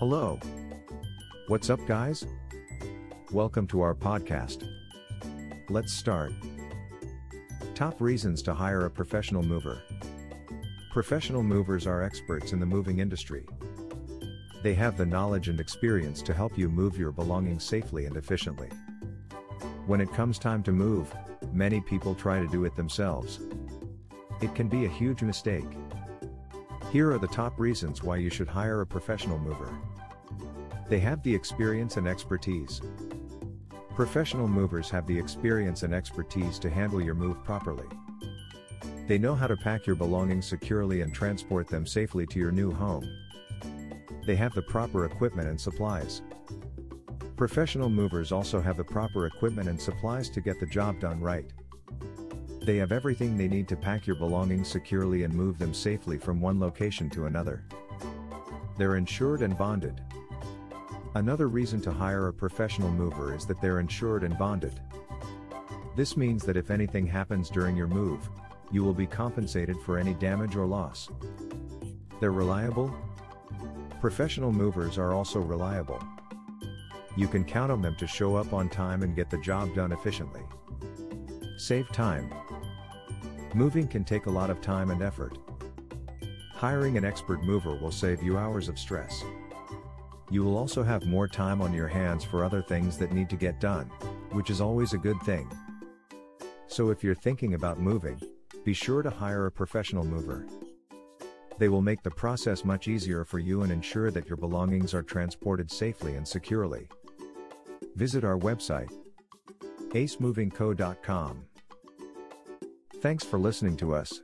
Hello. What's up, guys? Welcome to our podcast. Let's start. Top reasons to hire a professional mover. Professional movers are experts in the moving industry. They have the knowledge and experience to help you move your belongings safely and efficiently. When it comes time to move, many people try to do it themselves. It can be a huge mistake. Here are the top reasons why you should hire a professional mover. They have the experience and expertise. Professional movers have the experience and expertise to handle your move properly. They know how to pack your belongings securely and transport them safely to your new home. They have the proper equipment and supplies. Professional movers also have the proper equipment and supplies to get the job done right. They have everything they need to pack your belongings securely and move them safely from one location to another. They're insured and bonded. Another reason to hire a professional mover is that they're insured and bonded. This means that if anything happens during your move, you will be compensated for any damage or loss. They're reliable. Professional movers are also reliable. You can count on them to show up on time and get the job done efficiently. Save time. Moving can take a lot of time and effort. Hiring an expert mover will save you hours of stress. You will also have more time on your hands for other things that need to get done, which is always a good thing. So if you're thinking about moving, be sure to hire a professional mover. They will make the process much easier for you and ensure that your belongings are transported safely and securely. Visit our website, acemovingco.com. Thanks for listening to us.